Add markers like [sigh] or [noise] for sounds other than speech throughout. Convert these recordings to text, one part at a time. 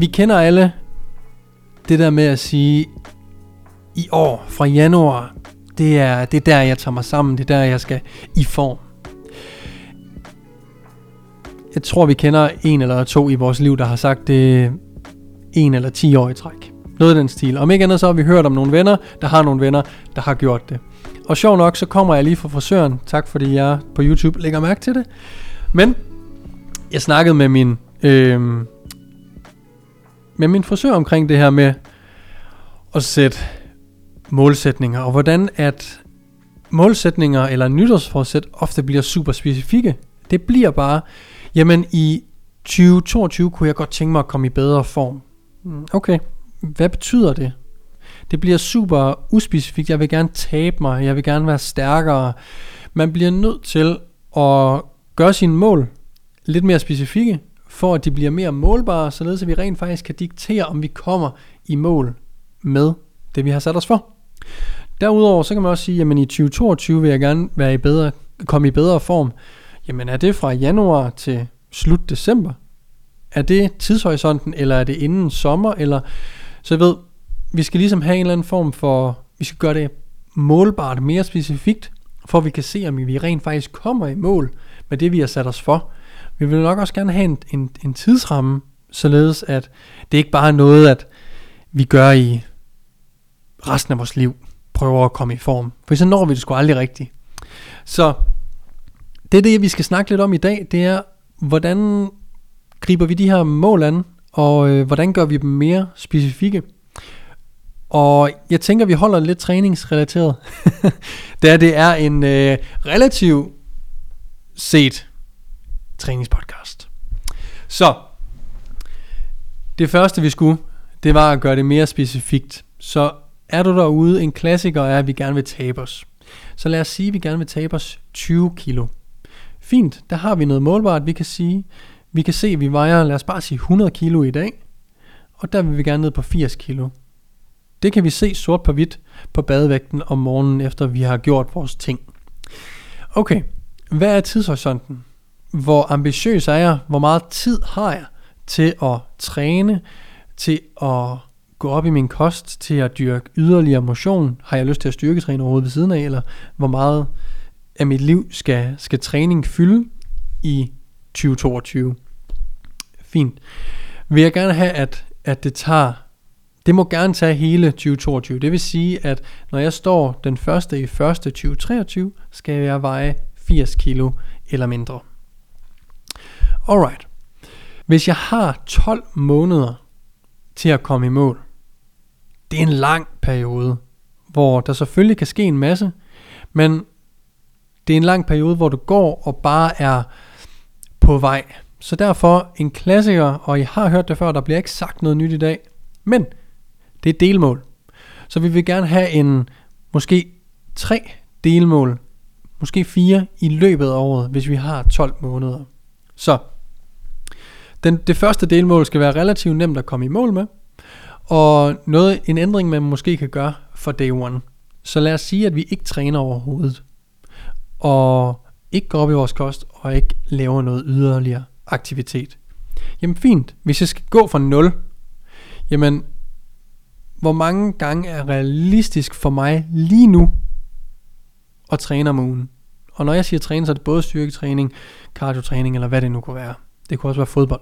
Vi kender alle det der med at sige, i år fra januar, det er, det er der, jeg tager mig sammen, det er der, jeg skal i form. Jeg tror, vi kender en eller to i vores liv, der har sagt det en eller ti år i træk. Noget af den stil. Om ikke andet, så har vi hørt om nogle venner, der har nogle venner, der har gjort det. Og sjov nok, så kommer jeg lige fra frisøren. Tak fordi jeg på YouTube lægger mærke til det. Men jeg snakkede med min øh, med min frisør omkring det her med at sætte målsætninger, og hvordan at målsætninger eller nytårsforsæt ofte bliver super specifikke. Det bliver bare, jamen i 2022 kunne jeg godt tænke mig at komme i bedre form. Mm, okay, hvad betyder det? Det bliver super uspecifikt. Jeg vil gerne tabe mig. Jeg vil gerne være stærkere. Man bliver nødt til at gøre sine mål lidt mere specifikke for at de bliver mere målbare, således at vi rent faktisk kan diktere, om vi kommer i mål med det, vi har sat os for. Derudover så kan man også sige, at i 2022 vil jeg gerne være i bedre, komme i bedre form. Jamen er det fra januar til slut december? Er det tidshorisonten, eller er det inden sommer? Eller, så jeg ved, vi skal ligesom have en eller anden form for, vi skal gøre det målbart mere specifikt, for at vi kan se, om vi rent faktisk kommer i mål med det, vi har sat os for. Vi vil nok også gerne have en, en, en tidsramme, således at det ikke bare er noget, at vi gør i resten af vores liv, prøver at komme i form. For så når vi det sgu aldrig rigtigt. Så det er det, vi skal snakke lidt om i dag, det er, hvordan griber vi de her mål an, og øh, hvordan gør vi dem mere specifikke. Og jeg tænker, vi holder lidt træningsrelateret, [laughs] da det er en øh, relativ set træningspodcast. Så, det første vi skulle, det var at gøre det mere specifikt. Så er du derude, en klassiker er, at vi gerne vil tabe os. Så lad os sige, at vi gerne vil tabe os 20 kilo. Fint, der har vi noget målbart, vi kan sige. Vi kan se, at vi vejer, lad os bare sige 100 kilo i dag. Og der vil vi gerne ned på 80 kilo. Det kan vi se sort på hvidt på badevægten om morgenen, efter vi har gjort vores ting. Okay, hvad er tidshorisonten? Hvor ambitiøs er jeg, hvor meget tid har jeg til at træne, til at gå op i min kost, til at dyrke yderligere motion, har jeg lyst til at styrketræne overhovedet ved siden af, eller hvor meget af mit liv skal, skal træning fylde i 2022. Fint. Vil jeg gerne have, at, at det tager, det må gerne tage hele 2022. Det vil sige, at når jeg står den første i første 2023, skal jeg veje 80 kilo eller mindre. Alright. Hvis jeg har 12 måneder til at komme i mål, det er en lang periode, hvor der selvfølgelig kan ske en masse, men det er en lang periode, hvor du går og bare er på vej. Så derfor en klassiker, og I har hørt det før, der bliver ikke sagt noget nyt i dag, men det er delmål. Så vi vil gerne have en måske tre delmål, måske fire i løbet af året, hvis vi har 12 måneder. Så den, det første delmål skal være relativt nemt at komme i mål med, og noget, en ændring, man måske kan gøre for day one. Så lad os sige, at vi ikke træner overhovedet, og ikke går op i vores kost, og ikke laver noget yderligere aktivitet. Jamen fint, hvis jeg skal gå fra 0, jamen hvor mange gange er realistisk for mig lige nu at træne om ugen? Og når jeg siger træne, så er det både styrketræning, kardiotræning eller hvad det nu kunne være. Det kunne også være fodbold.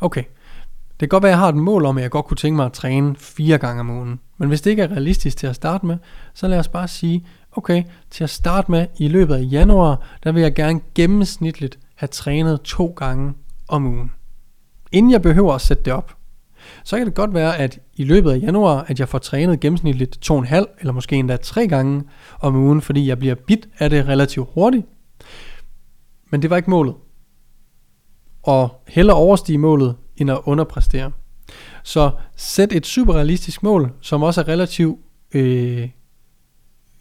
Okay, Det kan godt være, at jeg har et mål om, at jeg godt kunne tænke mig at træne fire gange om ugen. Men hvis det ikke er realistisk til at starte med, så lad os bare sige, okay, til at starte med i løbet af januar, der vil jeg gerne gennemsnitligt have trænet to gange om ugen. Inden jeg behøver at sætte det op. Så kan det godt være, at i løbet af januar, at jeg får trænet gennemsnitligt to en halv, eller måske endda tre gange om ugen, fordi jeg bliver bit af det relativt hurtigt. Men det var ikke målet. Og hellere overstige målet, end at underpræstere. Så sæt et super realistisk mål, som også er relativt øh,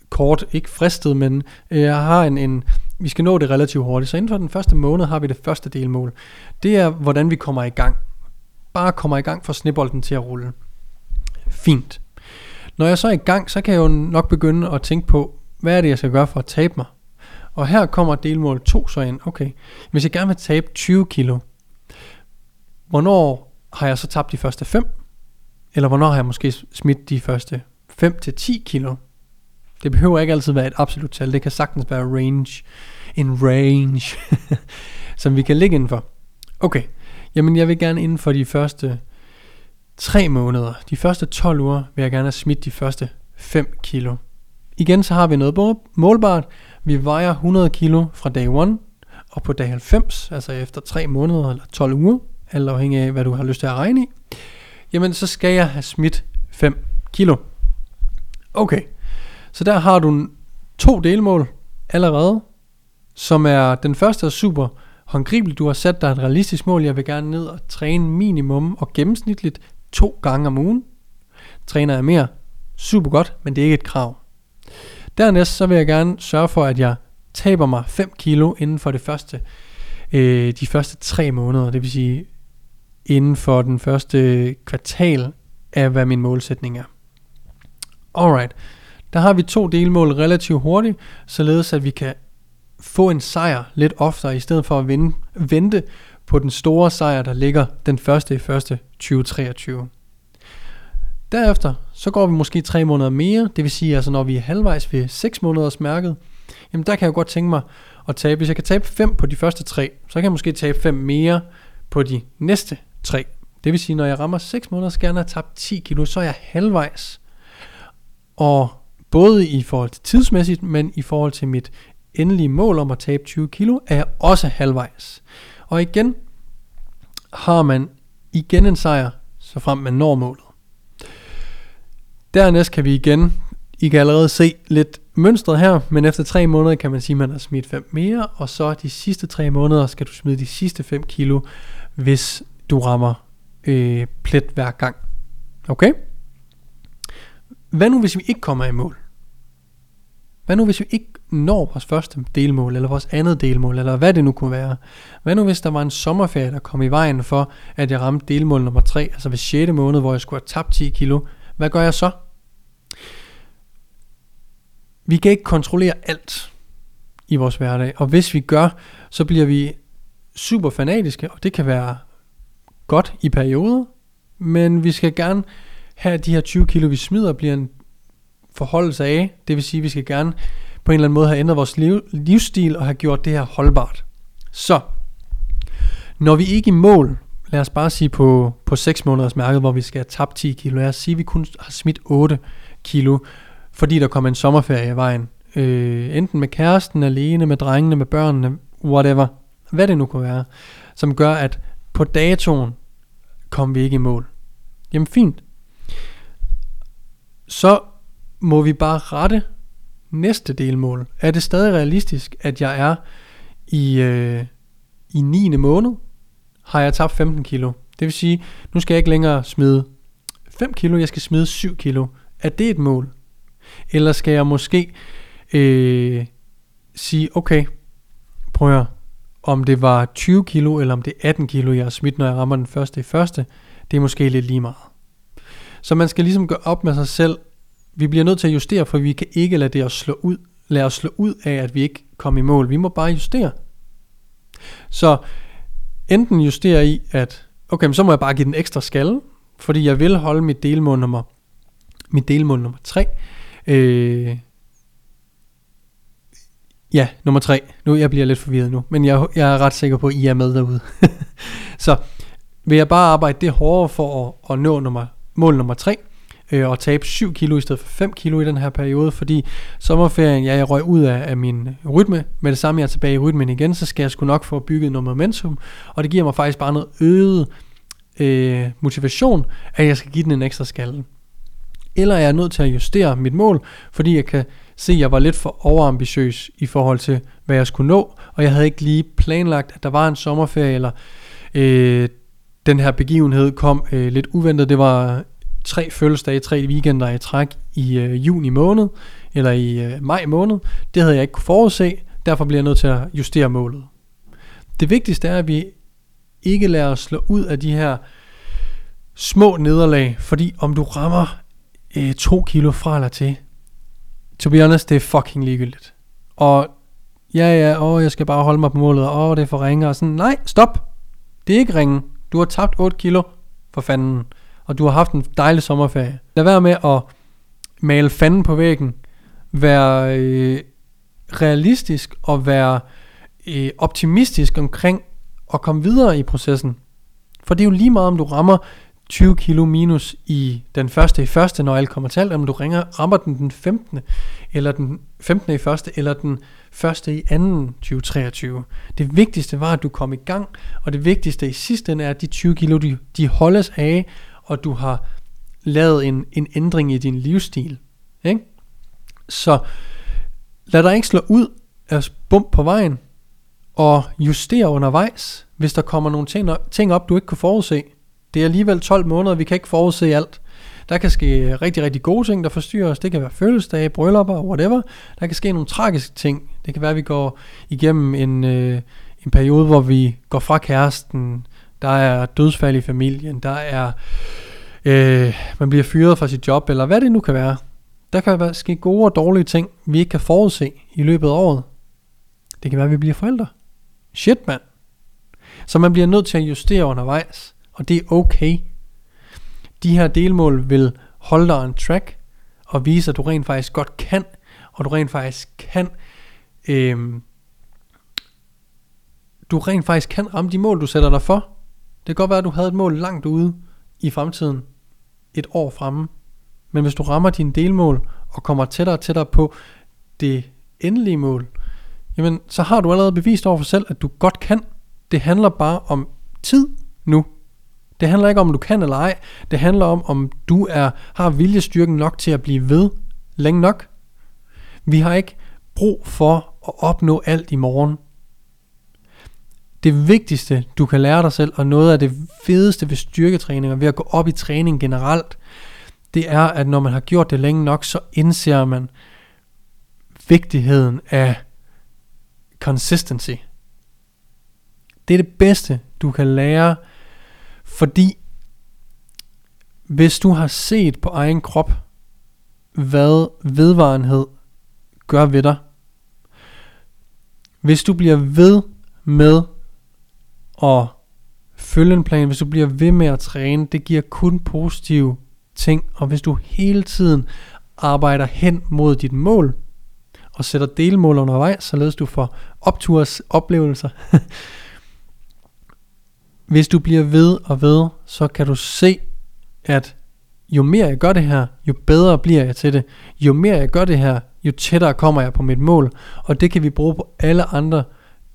kort, ikke fristet, men øh, jeg har en, en, vi skal nå det relativt hurtigt. Så inden for den første måned har vi det første delmål. Det er, hvordan vi kommer i gang. Bare kommer i gang for snibolden til at rulle. Fint. Når jeg så er i gang, så kan jeg jo nok begynde at tænke på, hvad er det, jeg skal gøre for at tabe mig? Og her kommer delmål 2 så ind. Okay, hvis jeg gerne vil tabe 20 kilo, hvornår har jeg så tabt de første 5? Eller hvornår har jeg måske smidt de første 5 til 10 kilo? Det behøver ikke altid være et absolut tal. Det kan sagtens være range. En range, [laughs] som vi kan ligge indenfor. Okay, jamen jeg vil gerne inden for de første 3 måneder, de første 12 uger, vil jeg gerne have smidt de første 5 kilo. Igen så har vi noget målbart. Vi vejer 100 kilo fra dag 1, og på dag 90, altså efter 3 måneder eller 12 uger, alt afhængig af hvad du har lyst til at regne i, jamen så skal jeg have smidt 5 kilo. Okay, så der har du to delmål allerede, som er, den første er super håndgribeligt. Du har sat dig et realistisk mål. Jeg vil gerne ned og træne minimum og gennemsnitligt to gange om ugen. Træner jeg mere, super godt, men det er ikke et krav. Dernæst så vil jeg gerne sørge for, at jeg taber mig 5 kilo inden for det første, øh, de første 3 måneder. Det vil sige inden for den første kvartal af, hvad min målsætning er. Alright. Der har vi to delmål relativt hurtigt, således at vi kan få en sejr lidt oftere, i stedet for at vinde, vente på den store sejr, der ligger den første i første 2023. Derefter, så går vi måske tre måneder mere, det vil sige, altså når vi er halvvejs ved 6 måneders mærket, jamen der kan jeg godt tænke mig at tabe, hvis jeg kan tabe 5 på de første tre, så kan jeg måske tabe 5 mere på de næste 3. Det vil sige, når jeg rammer 6 måneder, skal jeg have tabt 10 kilo, så er jeg halvvejs. Og både i forhold til tidsmæssigt, men i forhold til mit endelige mål om at tabe 20 kilo, er jeg også halvvejs. Og igen har man igen en sejr, så frem man når målet. Dernæst kan vi igen, I kan allerede se lidt mønstret her, men efter 3 måneder kan man sige, at man har smidt 5 mere, og så de sidste 3 måneder skal du smide de sidste 5 kilo, hvis du rammer øh, plet hver gang. Okay? Hvad nu hvis vi ikke kommer i mål? Hvad nu hvis vi ikke når vores første delmål, eller vores andet delmål, eller hvad det nu kunne være? Hvad nu hvis der var en sommerferie, der kom i vejen for, at jeg ramte delmål nummer 3, altså ved 6. måned, hvor jeg skulle have tabt 10 kilo? Hvad gør jeg så? Vi kan ikke kontrollere alt i vores hverdag, og hvis vi gør, så bliver vi super fanatiske, og det kan være godt i perioder, men vi skal gerne have de her 20 kilo, vi smider, bliver en forholdelse af. Det vil sige, at vi skal gerne på en eller anden måde have ændret vores liv, livsstil og have gjort det her holdbart. Så, når vi ikke i mål, lad os bare sige på, på 6 måneders mærket, hvor vi skal have tabt 10 kilo, lad os sige, at vi kun har smidt 8 kilo, fordi der kommer en sommerferie i vejen. Øh, enten med kæresten, alene, med drengene, med børnene, whatever. Hvad det nu kunne være. Som gør, at på datoen kom vi ikke i mål. Jamen fint. Så må vi bare rette næste delmål. Er det stadig realistisk, at jeg er i, øh, i 9. måned, har jeg tabt 15 kilo. Det vil sige, nu skal jeg ikke længere smide 5 kilo, jeg skal smide 7 kilo. Er det et mål? Eller skal jeg måske øh, sige, okay, prøv at høre, om det var 20 kilo, eller om det er 18 kilo, jeg har smidt, når jeg rammer den første i første, det er måske lidt lige meget. Så man skal ligesom gøre op med sig selv. Vi bliver nødt til at justere, for vi kan ikke lade det os slå ud, lade os slå ud af, at vi ikke kommer i mål. Vi må bare justere. Så enten justere i, at okay, men så må jeg bare give den ekstra skalle, fordi jeg vil holde mit delmål nummer, mit delmål nummer 3. Øh, Ja, nummer tre. Nu jeg bliver lidt forvirret nu, men jeg, jeg er ret sikker på, at I er med derude. [laughs] så vil jeg bare arbejde det hårdere for at, at nå nummer, mål nummer 3, øh, og tabe 7 kilo i stedet for 5 kilo i den her periode, fordi sommerferien, ja, jeg røg ud af, af min rytme, med det samme jeg er tilbage i rytmen igen, så skal jeg sgu nok få bygget noget momentum, og det giver mig faktisk bare noget øget øh, motivation, at jeg skal give den en ekstra skalle. Eller er jeg nødt til at justere mit mål, fordi jeg kan se, at jeg var lidt for overambitiøs i forhold til, hvad jeg skulle nå, og jeg havde ikke lige planlagt, at der var en sommerferie, eller øh, den her begivenhed kom øh, lidt uventet. Det var tre fødselsdage, tre weekender i træk i øh, juni måned, eller i øh, maj måned. Det havde jeg ikke kunne forudse, derfor bliver jeg nødt til at justere målet. Det vigtigste er, at vi ikke lader os slå ud af de her små nederlag, fordi om du rammer øh, to kilo fra eller til, to be honest, det er fucking ligegyldigt. Og ja, ja, åh, jeg skal bare holde mig på målet, og åh, det er for ringe, og sådan, nej, stop. Det er ikke ringe. Du har tabt 8 kilo, for fanden. Og du har haft en dejlig sommerferie. Lad være med at male fanden på væggen. Vær øh, realistisk og være øh, optimistisk omkring at komme videre i processen. For det er jo lige meget, om du rammer 20 kilo minus i den første i første, når alt kommer til alt, om du ringer, rammer den den 15. eller den 15. i første, eller den første i anden 2023. Det vigtigste var, at du kom i gang, og det vigtigste i sidste ende er, at de 20 kilo, de, de holdes af, og du har lavet en, en ændring i din livsstil. Ikke? Så lad dig ikke slå ud af bump på vejen, og justere undervejs, hvis der kommer nogle ting, ting op, du ikke kunne forudse. Det er alligevel 12 måneder, vi kan ikke forudse alt. Der kan ske rigtig, rigtig gode ting, der forstyrrer os. Det kan være fødselsdage, bryllupper, whatever. Der kan ske nogle tragiske ting. Det kan være, at vi går igennem en, øh, en periode, hvor vi går fra kæresten. Der er dødsfald i familien. Der er, øh, man bliver fyret fra sit job, eller hvad det nu kan være. Der kan være, ske gode og dårlige ting, vi ikke kan forudse i løbet af året. Det kan være, at vi bliver forældre. Shit, mand. Så man bliver nødt til at justere undervejs. Og det er okay. De her delmål vil holde dig en track, og vise, at du rent faktisk godt kan, og du rent faktisk kan, øh, du rent faktisk kan ramme de mål, du sætter dig for. Det kan godt være, at du havde et mål langt ude i fremtiden, et år fremme. Men hvis du rammer dine delmål, og kommer tættere og tættere på det endelige mål, jamen så har du allerede bevist over for selv, at du godt kan. Det handler bare om tid nu. Det handler ikke om, om du kan eller ej. Det handler om, om du er har viljestyrken nok til at blive ved længe nok. Vi har ikke brug for at opnå alt i morgen. Det vigtigste, du kan lære dig selv, og noget af det fedeste ved styrketræning og ved at gå op i træning generelt, det er, at når man har gjort det længe nok, så indser man vigtigheden af consistency. Det er det bedste, du kan lære fordi hvis du har set på egen krop, hvad vedvarenhed gør ved dig, hvis du bliver ved med at følge en plan, hvis du bliver ved med at træne, det giver kun positive ting, og hvis du hele tiden arbejder hen mod dit mål, og sætter delmål undervejs, således du får opturs oplevelser, [laughs] hvis du bliver ved og ved, så kan du se, at jo mere jeg gør det her, jo bedre bliver jeg til det. Jo mere jeg gør det her, jo tættere kommer jeg på mit mål. Og det kan vi bruge på alle andre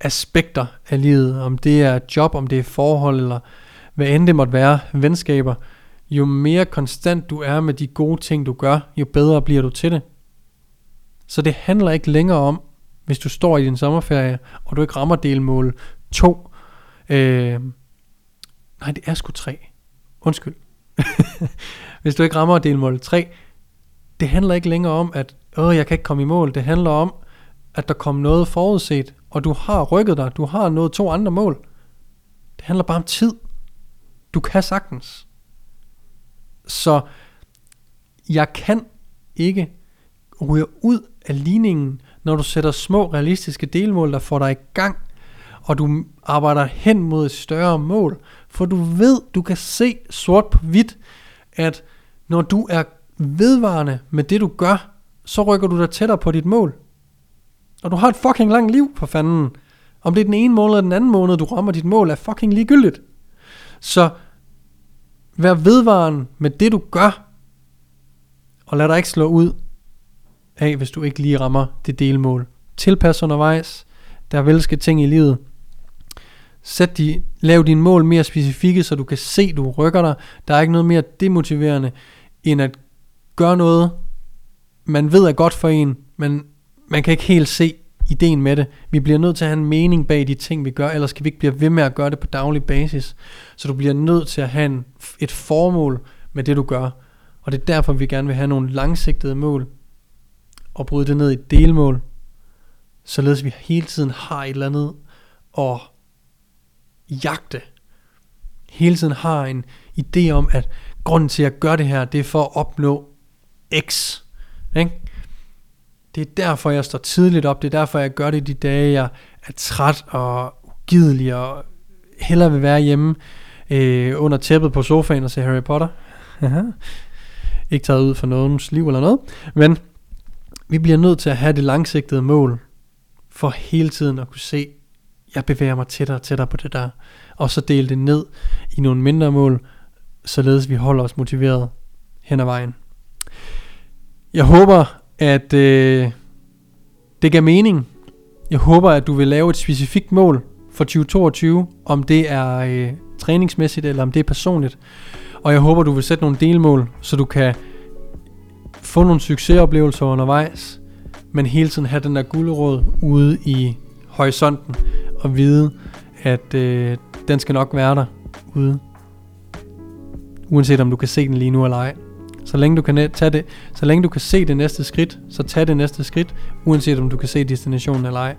aspekter af livet. Om det er job, om det er forhold, eller hvad end det måtte være, venskaber. Jo mere konstant du er med de gode ting, du gør, jo bedre bliver du til det. Så det handler ikke længere om, hvis du står i din sommerferie, og du ikke rammer delmål 2, øh, Nej, det er sgu 3. Undskyld. [laughs] Hvis du ikke rammer delmål 3, det handler ikke længere om, at Åh, jeg kan ikke komme i mål. Det handler om, at der kom noget forudset, og du har rykket dig. Du har nået to andre mål. Det handler bare om tid. Du kan sagtens. Så jeg kan ikke ryge ud af ligningen, når du sætter små realistiske delmål, der får dig i gang, og du arbejder hen mod et større mål, for du ved, du kan se sort på hvidt, at når du er vedvarende med det du gør, så rykker du dig tættere på dit mål. Og du har et fucking langt liv, for fanden. Om det er den ene måned eller den anden måned, du rammer dit mål, er fucking ligegyldigt. Så vær vedvarende med det du gør, og lad dig ikke slå ud af, hvis du ikke lige rammer det delmål. Tilpas undervejs. Der vil ske ting i livet. Sæt de, lav dine mål mere specifikke, så du kan se, du rykker dig. Der er ikke noget mere demotiverende, end at gøre noget, man ved er godt for en, men man kan ikke helt se ideen med det. Vi bliver nødt til at have en mening bag de ting, vi gør, ellers kan vi ikke blive ved med at gøre det på daglig basis. Så du bliver nødt til at have en, et formål med det, du gør. Og det er derfor, vi gerne vil have nogle langsigtede mål, og bryde det ned i delmål, således vi hele tiden har et eller andet at jagte. Hele tiden har en idé om, at grunden til at gøre det her, det er for at opnå X. Ikke? Det er derfor, jeg står tidligt op. Det er derfor, jeg gør det de dage, jeg er træt og ugidelig og hellere vil være hjemme øh, under tæppet på sofaen og se Harry Potter. Ikke taget ud for nogens liv eller noget. Men vi bliver nødt til at have det langsigtede mål for hele tiden at kunne se, jeg bevæger mig tættere og tættere på det der. Og så dele det ned i nogle mindre mål, således vi holder os motiveret hen ad vejen. Jeg håber, at øh, det gav mening. Jeg håber, at du vil lave et specifikt mål for 2022, om det er øh, træningsmæssigt eller om det er personligt. Og jeg håber, du vil sætte nogle delmål, så du kan få nogle succesoplevelser undervejs, men hele tiden have den der guldråd ude i horisonten og vide, at øh, den skal nok være der ude. Uanset om du kan se den lige nu eller ej. Så længe du kan tage det, så længe du kan se det næste skridt, så tag det næste skridt, uanset om du kan se destinationen eller ej.